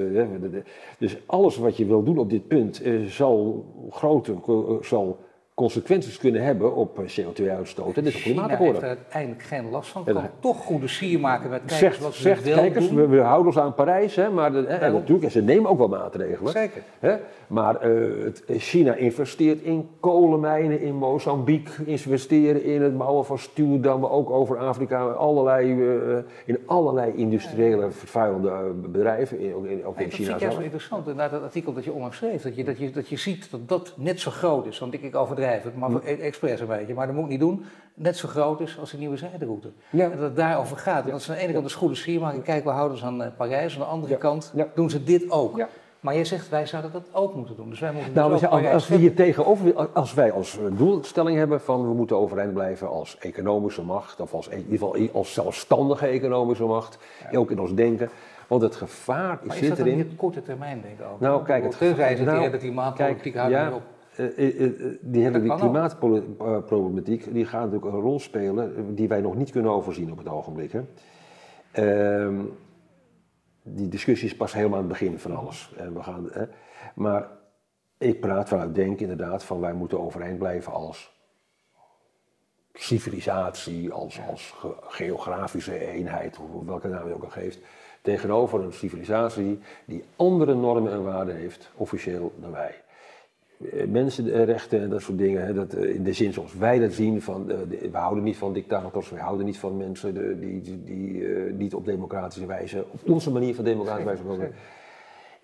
dus alles wat je wil doen op dit punt eh, zal grote co- eh, zal consequenties kunnen hebben op eh, CO2-uitstoot en dus op China heeft klimaatakkoorden. er uiteindelijk geen last van. Kan toch goede sier maken met kijkers Zegt, wat ze zegt wel kijkers, doen. we, we houden ons aan Parijs, hè, maar de, hè, en natuurlijk, en ze nemen ook wel maatregelen. Zeker. Hè? Maar eh, het- China investeert in kolenmijnen in Mozambique, investeren in het bouwen van stuwdammen, ook over Afrika, allerlei, eh, in allerlei industriële vervuilende bedrijven, in, ook in, ook Nee, in dat vind China ik juist wel interessant. Inderdaad, dat artikel dat je onlangs schreef, dat je, dat, je, dat je ziet dat dat net zo groot is. Want ik, ik overdrijf het, maar e- expres een beetje. Maar dat moet ik niet doen. Net zo groot is als de nieuwe zijderoute. Ja. En dat het daarover gaat. En dat ze aan de ene kant een goede sier maken. Kijk, we houden ons aan eh, Parijs. Aan de andere kant doen ze dit ook. Maar jij zegt, wij zouden dat ook moeten doen. Dus wij moeten Nou, dus als, Parijs als we hier tegenover, als wij als doelstelling hebben van we moeten overeind blijven als economische macht, of als, in ieder geval als zelfstandige economische macht, ook in ons denken. Want het gevaar Maar is zit dat erin. niet het korte termijn denken ook? Nou, kijk, het Tenzij ze nou, die hele klimaatpolitiek kijk, houden ja, erop. Eh, eh, eh, die hele klimaatproblematiek die gaat natuurlijk een rol spelen die wij nog niet kunnen overzien op het ogenblik. Hè. Ehm, die discussie is pas helemaal aan het begin van alles. En we gaan, hè. Maar ik praat vanuit denken inderdaad van wij moeten overeind blijven als civilisatie, als, als ge- geografische eenheid, welke naam je ook al geeft, tegenover een civilisatie die andere normen en waarden heeft, officieel, dan wij. Eh, Mensenrechten en dat soort dingen, hè, dat, eh, in de zin zoals wij dat zien, van, eh, we houden niet van dictators, we houden niet van mensen de- die, die, die, niet op democratische wijze, op onze manier van democratische wijze wonen.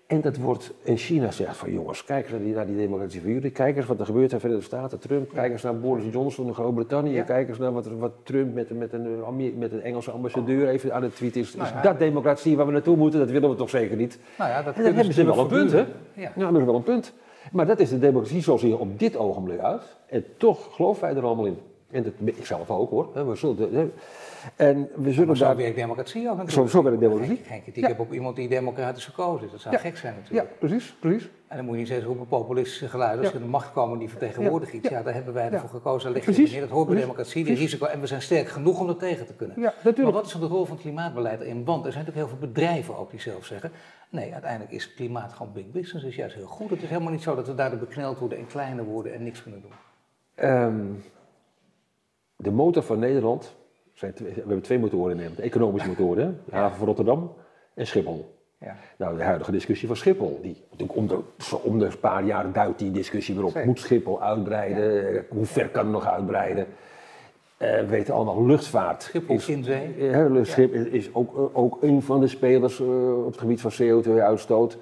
En dat wordt, en China zegt van jongens, kijk eens naar die, democratie van jullie, kijk eens wat er gebeurt in de Verenigde Staten, Trump, kijk eens naar Boris Johnson in Groot-Brittannië, Ja. kijk eens naar wat, wat Trump met, met, een, met een Engelse ambassadeur even aan het tweet is. Nou is ja. dat democratie waar we naartoe moeten? Dat willen we toch zeker niet? Nou ja, dat En dan hebben ze wel een punt, hè? Ja, hebben ze wel een punt. Maar dat is de democratie zoals die er op dit ogenblik uit. En toch geloven wij er allemaal in. En dat, ik zelf ook hoor. We zullen, en we zullen Maar zo daar... werkt democratie ook natuurlijk. Zo- zo werkt democratie. Geen, geen kritiek Ja. heb op iemand die democratisch gekozen is. Dat zou Ja. gek zijn Ja, natuurlijk. precies, precies. En dan moet je niet zeggen roepen populistische geluiden. Als Ja. er de macht komen die vertegenwoordigt iets. Ja. Ja, daar hebben wij Ja. ervoor gekozen. Ligt Precies. Dat hoort bij democratie, die risico. En we zijn sterk genoeg om dat tegen te kunnen. Ja, Maar natuurlijk. wat is dan de rol van klimaatbeleid erin? Want er zijn natuurlijk heel veel bedrijven ook die zelf zeggen... nee, uiteindelijk is klimaat gewoon big business. is juist heel goed. Het is helemaal niet zo dat we daardoor bekneld worden en kleiner worden en niks kunnen doen. Ehm, de motor van Nederland, zijn twee- we hebben twee motoren in Nederland, economische motoren. De haven van Rotterdam en Schiphol. Ja. Nou, de huidige discussie van Schiphol, die, natuurlijk om, de, om de paar jaar duikt die discussie weer op. Zeker. Moet Schiphol uitbreiden? Hoe ver kan het nog uitbreiden? Eh, we weten allemaal, luchtvaart Schiphol is, in zee. eh, hè, Schip is, is ook, ook een van de spelers eh, op het gebied van CO2-uitstoot.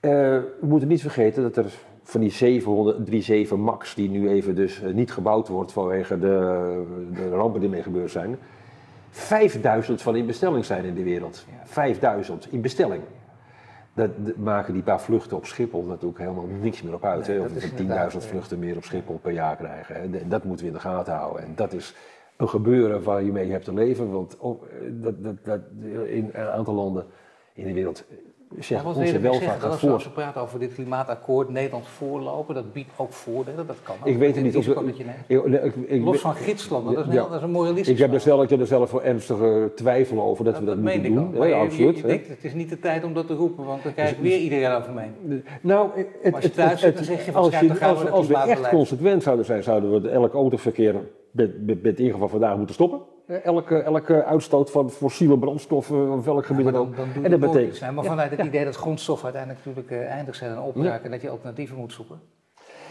Eh, we moeten niet vergeten dat er van die 737 MAX, die nu even dus eh, niet gebouwd wordt vanwege de, de rampen die mee gebeurd zijn, 5000 van in bestelling zijn in de wereld. Ja. 5000 in bestelling. Dat maken die paar vluchten op Schiphol natuurlijk helemaal niks meer op uit. Nee, hè? Of we 10.000 inderdaad, eh, vluchten meer op Schiphol per jaar krijgen. Hè? En dat moeten we in de gaten houden. En dat is een gebeuren waar je mee hebt te leven. Want eh, dat, dat, dat, in een aantal landen in de wereld wil onze welvaart gaat Dat als we, als we praten over dit klimaatakkoord, Nederland voorlopen, dat biedt ook voordelen, dat kan ook. Ik weet het niet. Ik- dat. Ik, ik, ik- Los van gidsland, dat is, een, Ja. dat is een moralistisch ik heb er zelf, ik heb er zelf voor ernstige twijfel over dat, we dat meen moeten ik doen. Ja, absoluut. hè. denkt, het is niet de tijd om dat te roepen, want dan krijg ik Dus- weer iedereen over me. Nou, het, als je het- thuis het- zit, dan zeg je van, als, we als, naar als we echt consequent zouden zijn, zouden we elk autoverkeer met, met, met ingeval vandaag moeten stoppen. Eh, Elke, elke uitstoot van fossiele brandstoffen, op welk gebied dan En dat betekent-. Nee, maar vanuit het idee dat grondstoffen uiteindelijk natuurlijk eh, eindig zijn en opraken en dat je alternatieven moet zoeken.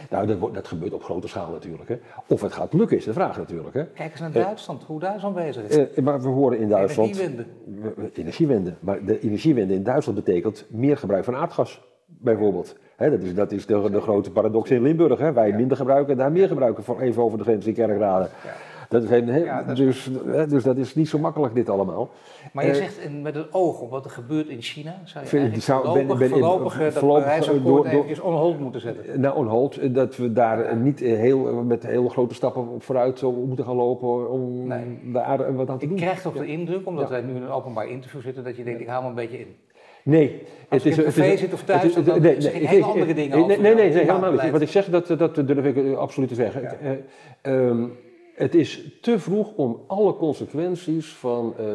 Nou, dat, dat gebeurt op grote schaal natuurlijk. Hè. Of het gaat lukken is de vraag natuurlijk. Hè. Kijk eens naar Duitsland, hoe Duitsland bezig is. Eh, maar we horen in Duitsland... Energiewende. We- we- Energiewende. Maar de energiewende in Duitsland betekent meer gebruik van aardgas, bijvoorbeeld. Hè, dat is, dat is de, de grote paradox in Limburg. Hè. Wij minder gebruiken en daar meer gebruiken, voor even over de grens in Kerkrade. Ja. Dat is Ja, dat is- dus, dus dat is niet zo makkelijk dit allemaal. Maar je Eh, zegt met het oog op wat er gebeurt in China, zou je Vind- zou- ben- voorlopig, ben- voorlopig, eh, dat voorlopig, Parijsakkoord door- door- eventjes on hold moeten zetten. Nou, on hold, eh, dat we daar eh, niet eh, heel, eh, met heel grote stappen vooruit zo moeten gaan lopen om Nee. eh, wat aan te Ik doen. krijg toch de indruk, omdat Ja. wij nu in een openbaar interview zitten, dat je denkt, ik haal me een beetje in. Nee, Als ik in een café zit of thuis, het is- dan nee, ik ik- hele ik- andere dingen nee, Nee, nee, het helemaal niet. Wat ik zeg, dat, dat durf ik eh, absoluut te zeggen. Ja. Het, eh, ehm, het is te vroeg om alle consequenties van eh,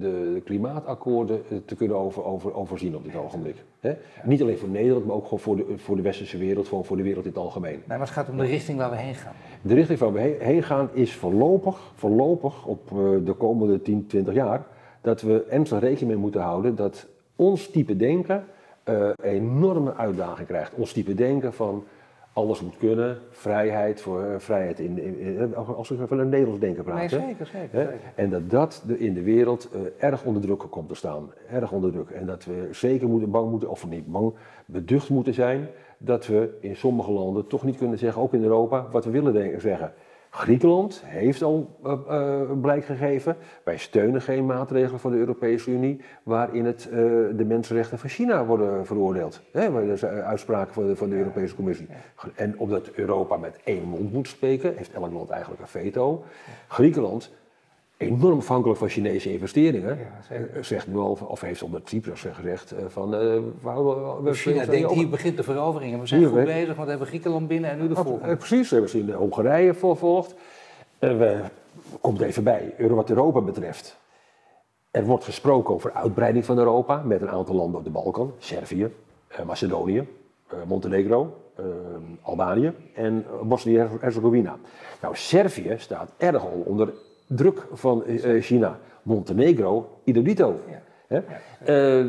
de klimaatakkoorden eh, te kunnen over, over, overzien op dit ogenblik. Hè? Niet alleen voor Nederland, maar ook gewoon voor de, voor de westerse wereld, gewoon voor de wereld in het algemeen. Nee, maar het gaat om de richting waar we heen gaan. De richting waar we he- heen gaan is voorlopig, voorlopig op eh, de komende 10, 20 jaar, dat we ernstig rekening mee moeten houden dat ons type denken een enorme uitdaging krijgt. Ons type denken van alles moet kunnen, vrijheid, voor, eh, vrijheid in, in, in- als we van een Nederlands denken Nee, praten. zeker, zeker. En dat dat de- in de wereld eh, erg onder druk komt te staan. Erg onder druk. En dat we zeker moeten, bang moeten, of niet bang, beducht moeten zijn dat we in sommige landen toch niet kunnen zeggen, ook in Europa, wat we willen zeggen. Griekenland heeft al eh, eh, blijk gegeven. Wij steunen geen maatregelen van de Europese Unie waarin het, eh, de mensenrechten van China worden veroordeeld. Hè, waar dus, eh, uitspraken van de, van de Europese Commissie. En omdat Europa met één mond moet spreken, heeft elk land eigenlijk een veto. Griekenland enorm afhankelijk van Chinese investeringen. Ja, eh, Zegt nu al, of heeft onder Tsipras gezegd eh, van... eh, we houden- we- China denkt, hier begint de verovering. We zijn Hier, goed bezig, want we hebben Griekenland binnen en nu de Eh, volgende. precies, we hebben ze in de Hongarije vervolgd. En we, komt even bij, wat Europa betreft. Er wordt gesproken over uitbreiding van Europa met een aantal landen op de Balkan. Servië, eh, Macedonië, eh, Montenegro, eh, Albanië en eh, Bosnië-Herzegovina. Nou, Servië staat erg al onder druk van eh, eh, China. Montenegro, idem dito. Ja. Hè? Eh,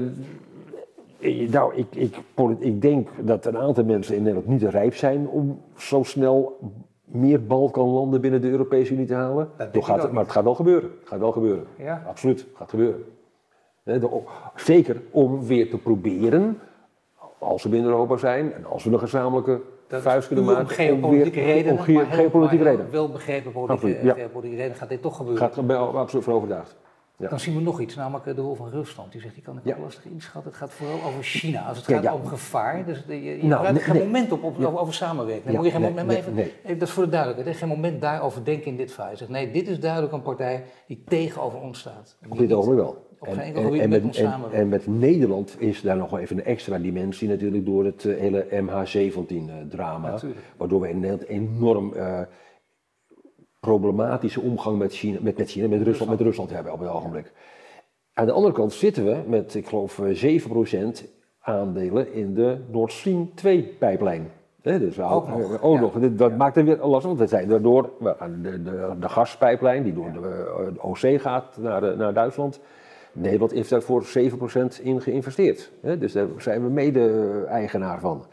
nou, ik, ik, ik denk dat een aantal mensen in Nederland niet rijp zijn om zo snel meer Balkanlanden binnen de Europese Unie te halen. gaat het, maar het gaat wel gebeuren. Het gaat wel gebeuren. Ja. Absoluut, gaat gebeuren. De- zeker om weer te proberen, als we binnen Europa zijn en als we een gezamenlijke Dat is vuist kunnen puur maken. om geopolitieke weer- redenen. Om ge- maar heel- geopolitieke maar heel redenen. Wel begrepen politieke, ja. geopolitieke redenen gaat dit toch gebeuren. Gaat er ben ik absoluut voor overtuigd. Ja. Dan zien we nog iets, namelijk eh, de rol van Rusland. Die zegt, die kan ik Ja. ook lastig inschatten. Het gaat vooral over China. Als het Ja, gaat ja. om gevaar, dus je, je Nou, gebruikt nee, geen nee. moment op, over, samenwerking. Dan moet je geen moment, nee, even, dat is voor de duidelijkheid, geen moment daarover denken in dit verhaal. Je zegt, nee, dit is duidelijk een partij die tegenover ons staat. Op dit ogenblik wel. Op geen enkel gebied met en, en met Nederland is daar nog wel even een extra dimensie natuurlijk door het eh, hele MH17-drama. Natuurlijk. Waardoor we in Nederland enorm eh, problematische omgang met China, met, met, China, met, Rusland, met Rusland hebben op het ogenblik. Aan de andere kant zitten we met, ik geloof, eh, 7% aandelen in de Nord Stream 2-pijplijn. dus we Ook nog, eh, ook ja. nog. Dat maakt het weer lastig, want we zijn daardoor, de, de, de gaspijplijn die door de, eh, de OC gaat naar, naar Duitsland. Nederland heeft daar voor 7% in geïnvesteerd. Hè? Dus daar zijn we mede-eigenaar van.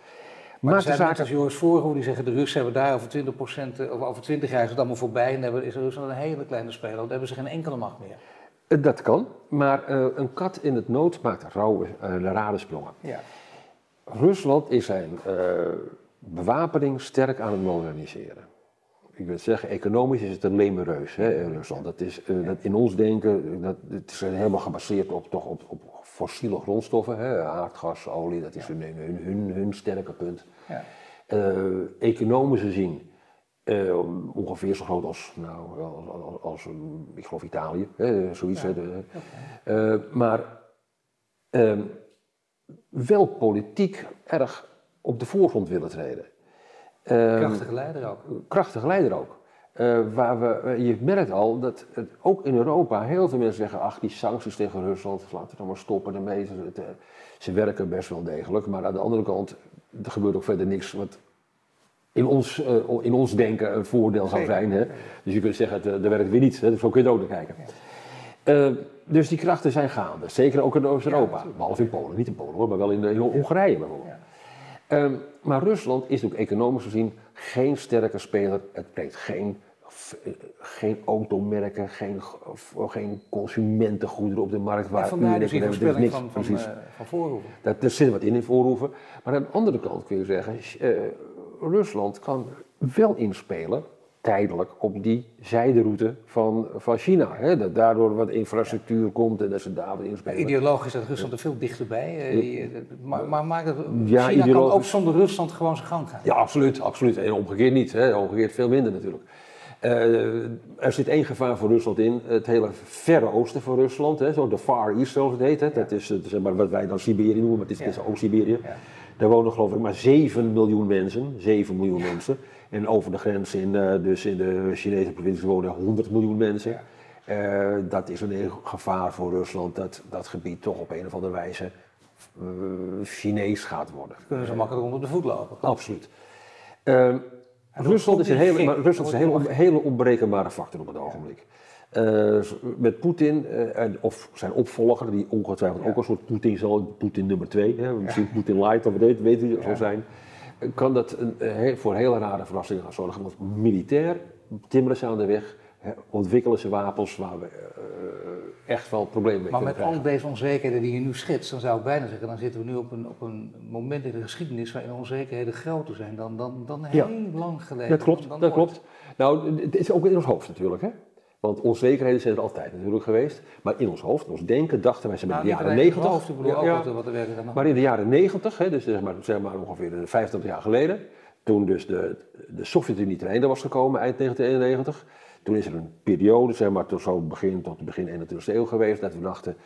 Maar er zijn zaak mensen als Voorhoe die zeggen de Russen hebben daar over 20% of over 20 jaar is het allemaal voorbij en hebben- is Rusland een hele kleine speler. Dan hebben ze geen enkele macht meer. Eh, Dat kan, maar eh, een kat in het nood maakt rauwe uh, radensprongen. Ja. Rusland is zijn eh, bewapening sterk aan het moderniseren. Ik wil zeggen, economisch is het een lemereus, hè, Rusland. Dat is eh, dat in ons denken, dat, het is helemaal gebaseerd op, toch op, op fossiele grondstoffen, hè, aardgas, olie, dat is hun, hun, hun, hun sterke punt. Ja. Eh, economisch gezien eh, ongeveer zo groot als, nou, als, als, als, um, ik geloof Italië, hè, zoiets. de- maar ehm, wel politiek erg op de voorgrond willen treden. Ehm, Krachtige leider ook. krachtige leider ook. Eh, waar we, eh, je merkt al dat het ook in Europa heel veel mensen zeggen: ach, die sancties tegen Rusland, laten we dan maar stoppen ermee. Ze, eh, ze werken best wel degelijk, maar aan de andere kant, er gebeurt ook verder niks wat in ons, in ons denken een voordeel zou zijn. Hè? Dus je kunt zeggen: het, er werkt weer niet. Hè? Dus zo kun je het ook naar kijken. Eh, dus die krachten zijn gaande, zeker ook in Oost-Europa. Behalve in Polen, niet in Polen hoor, maar wel in, in Hongarije bijvoorbeeld. Ehm, maar Rusland is ook economisch gezien geen sterke speler. Het brengt geen, eh, geen automerken, geen, geen consumentengoederen op de markt. Waar En vandaar u dus die voorspelling niks. van, van, Precies. eh, van Voorhoeven. Dat, er zit wat in in voorhoeven. Maar aan de andere kant kun je zeggen, eh, Rusland kan wel inspelen, tijdelijk, op die zijderoute van, van China. Hè? Dat daardoor wat infrastructuur komt en dat ze daar wat inspelen. Ideologisch staat Rusland er veel dichterbij. eh, die, eh, maar, maar maakt het, Ja, China kan ook zonder Rusland gewoon zijn gang gaan. Ja, absoluut, absoluut. En omgekeerd niet. Hè? Omgekeerd veel minder natuurlijk. Eh, er zit één gevaar voor Rusland in. Het hele verre oosten van Rusland, hè? zo de Far East zoals het heet. Hè? Dat is zeg maar, wat wij dan Siberië noemen, maar het is, Ja. ook Siberië. Daar wonen geloof ik maar 7 miljoen mensen. 7 miljoen mensen. En over de grens in, eh, dus in de Chinese provincie wonen 100 miljoen mensen. Ja. Eh, dat is een gevaar voor Rusland, dat dat gebied toch op een of andere wijze eh, Chinees gaat worden. Kunnen ze makkelijk onder de voet lopen. Absoluut. Ehm, Rusland is een, hele, maar Rusland is een hele, hele onberekenbare factor op het ogenblik. Met Poetin, en, of zijn opvolger, die ongetwijfeld ook een soort Poetin zal, Poetin nummer twee, hè, misschien Poetin light of weet, weet u, zal zijn, kan dat een, eh, voor hele rare verrassingen gaan zorgen. Want militair timmeren ze aan de weg, ontwikkelen ze wapens waar we eh, echt wel problemen mee Maar kunnen met al deze onzekerheden die je nu schetst, dan zou ik bijna zeggen, dan zitten we nu op een, op een moment in de geschiedenis waarin onzekerheden groter zijn dan, dan, dan Ja. heel lang geleden. Dat klopt, dat ooit. klopt. Nou, het is ook in ons hoofd natuurlijk, hè. Want onzekerheden zijn er altijd natuurlijk geweest. Maar in ons hoofd, in ons denken, dachten wij, ze Nou, in de jaren alleen in het 90. hoofd, ik bedoel Ja, ja. er Maar in de jaren 90, hè, dus zeg maar, zeg maar ongeveer 25 jaar geleden, toen dus de, de Sovjet-Unie ten einde was gekomen, eind 1991, toen is er een periode, zeg maar tot zo begin, tot begin 21e eeuw geweest, dat we dachten,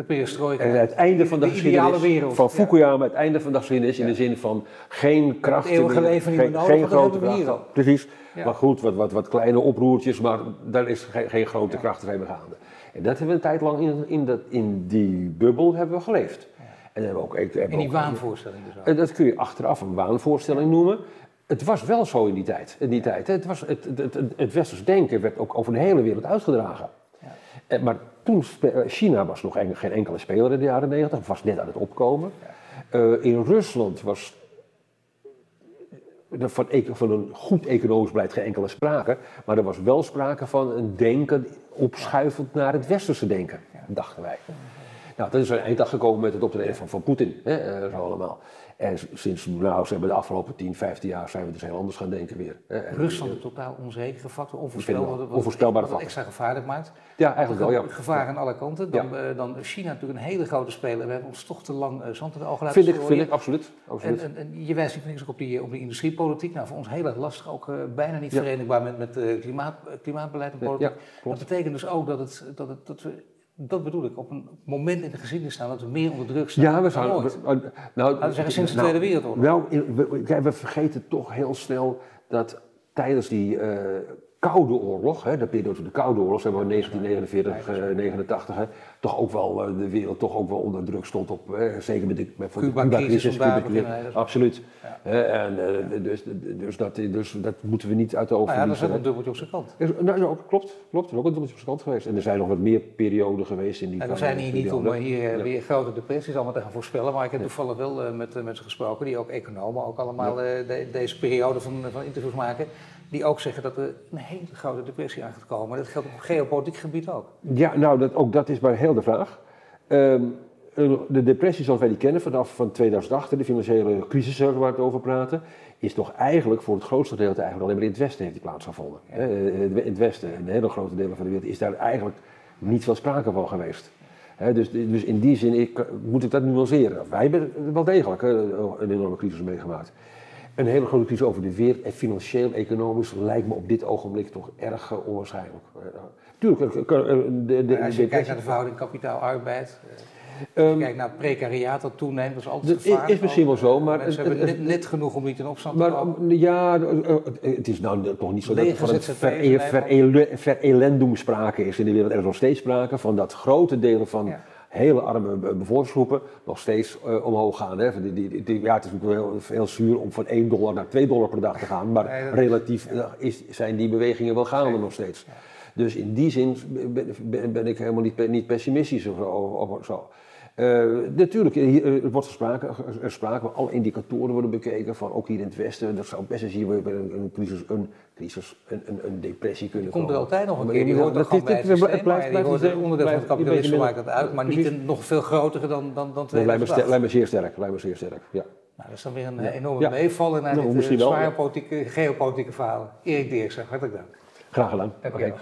De perestroika. en het einde van de, de ideale wereld. van. Fukuyama, het einde van de geschiedenis in de zin van geen krachten eeuwige meer, leven niet geen, meer nodig, geen grote. Precies. Maar goed, wat, wat, wat kleine oproertjes, maar daar is geen, geen grote krachten zijn meer gaande. En dat hebben we een tijd lang in, in, dat, in die bubbel hebben we geleefd. En hebben we ook, hebben In die ook- waanvoorstelling dus ook. dat kun je achteraf een waanvoorstelling noemen. Het was wel zo in die tijd. In die tijd hè. het, was, het, het, het, het westers denken werd ook over de hele wereld uitgedragen. Ja. Eh, Maar toen, eh, China was nog en- geen enkele speler in de jaren 90, was net aan het opkomen. Eh, in Rusland was er van, eco- van een goed economisch beleid geen enkele sprake. Maar er was wel sprake van een denken opschuivend naar het westerse denken, dachten wij. Nou, dat is een einddag gekomen met het optreden van, van Poetin, hè, eh, zo allemaal. En sinds, nou, ze hebben de afgelopen 10, 15 jaar zijn we dus heel anders gaan denken weer. hè. Rusland een totaal onzekere factor, onvoorspelbare, wat- onvoorspelbare wat factor. extra gevaarlijk maakt. Ja, eigenlijk wel, ja. Gevaar aan alle kanten. Dan, eh, dan China natuurlijk een hele grote speler. We hebben ons toch te lang eh, zand in de ogen laten Vind ik, vind ik, absoluut. En, absoluut. en, en je wijst ook op die, op die industriepolitiek. Nou, voor ons heel erg lastig, ook eh, bijna niet Ja. verenigbaar met, met eh, klimaat, eh, klimaatbeleid en politiek. ja, dat betekent dus ook dat, het, dat, het, dat we, dat bedoel ik, op een moment in de geschiedenis staan dat we meer onder druk staan. Ja, we ooit. we- nou, Laten we zeggen sinds de nou, Tweede Wereldoorlog. In- we, we vergeten toch heel snel dat tijdens die eh, Koude Oorlog, hè, de periode de Koude Oorlog, zeg maar 1949, 89, hè, toch ook wel uh, de wereld toch ook wel onder druk stond op, hè, zeker met de, met Cuba-crisis, Cuba absoluut. Ja. en, dus, dus, dat, dus dat moeten we niet uit de ogen nou ja, dat is ook een dubbeltje op zijn kant. Nou, ja, klopt, klopt, er is ook een dubbeltje op zijn kant geweest. En er zijn nog wat meer perioden geweest in die En we zijn hier niet om hier weer grote depressies allemaal te gaan voorspellen, maar ik heb toevallig wel met mensen gesproken die ook economen, ook allemaal de, deze periode van, van interviews maken die ook zeggen dat er een hele grote depressie aan gaat komen. Dat geldt op geopolitiek gebied ook. Ja, nou, dat, ook dat is maar heel de vraag. Um, de depressie zoals wij die kennen vanaf van 2008, de financiële crisis waar we het over praten, is toch eigenlijk voor het grootste gedeelte eigenlijk alleen maar in het Westen heeft die plaatsgevonden. Ja. In het Westen, in hele grote delen van de wereld, is daar eigenlijk niet veel sprake van geweest. dus, dus in die zin moet ik dat nuanceren. Wij hebben wel degelijk een enorme crisis meegemaakt een hele grote crisis over de wereld en financieel, economisch lijkt me op dit ogenblik toch erg uh, onwaarschijnlijk. Uh, tuurlijk, uh, de, de, als je kijkt naar de verhouding kapitaal-arbeid, als je um, kijkt naar precariaat dat toeneemt, dat is altijd gevaarlijk. is misschien wel zo, maar... Mensen hebben net, net, genoeg om niet in opstand maar, te komen. Ja, het is nou toch niet zo dat er van een verelendung sprake is in de wereld. Er is nog steeds sprake van dat grote delen van... Ja hele arme bevolkingsgroepen nog steeds uh, omhoog gaan. Hè. Die, die, die, ja, het is natuurlijk heel, heel zuur om van 1 dollar naar 2 dollar per dag te gaan, maar nee, relatief ja. is, zijn die bewegingen wel gaande nog steeds. Ja. Dus in die zin ben, ben, ben ik helemaal niet, niet pessimistisch of zo. Uh, natuurlijk, er wordt sprake, er sprake, alle indicatoren worden bekeken, van ook hier in het Westen, dat zou best eens hier een, een crisis, een, crisis een, een, een depressie kunnen komen. Komt er altijd nog een keer, die hoort er gewoon bij het systeem, het blijft, die hoort onderdeel van het kapitalisme, maakt dat uit, maar niet een nog veel grotere dan, dan, dan 2008. Lijkt me zeer sterk, lijkt me zeer sterk, ja. Nou, dat is dan weer een ja. enorme ja. meevallen naar nou, dit zware politieke, geopolitieke verhalen. Erik Deersen, hartelijk dank. Graag gedaan. Okay.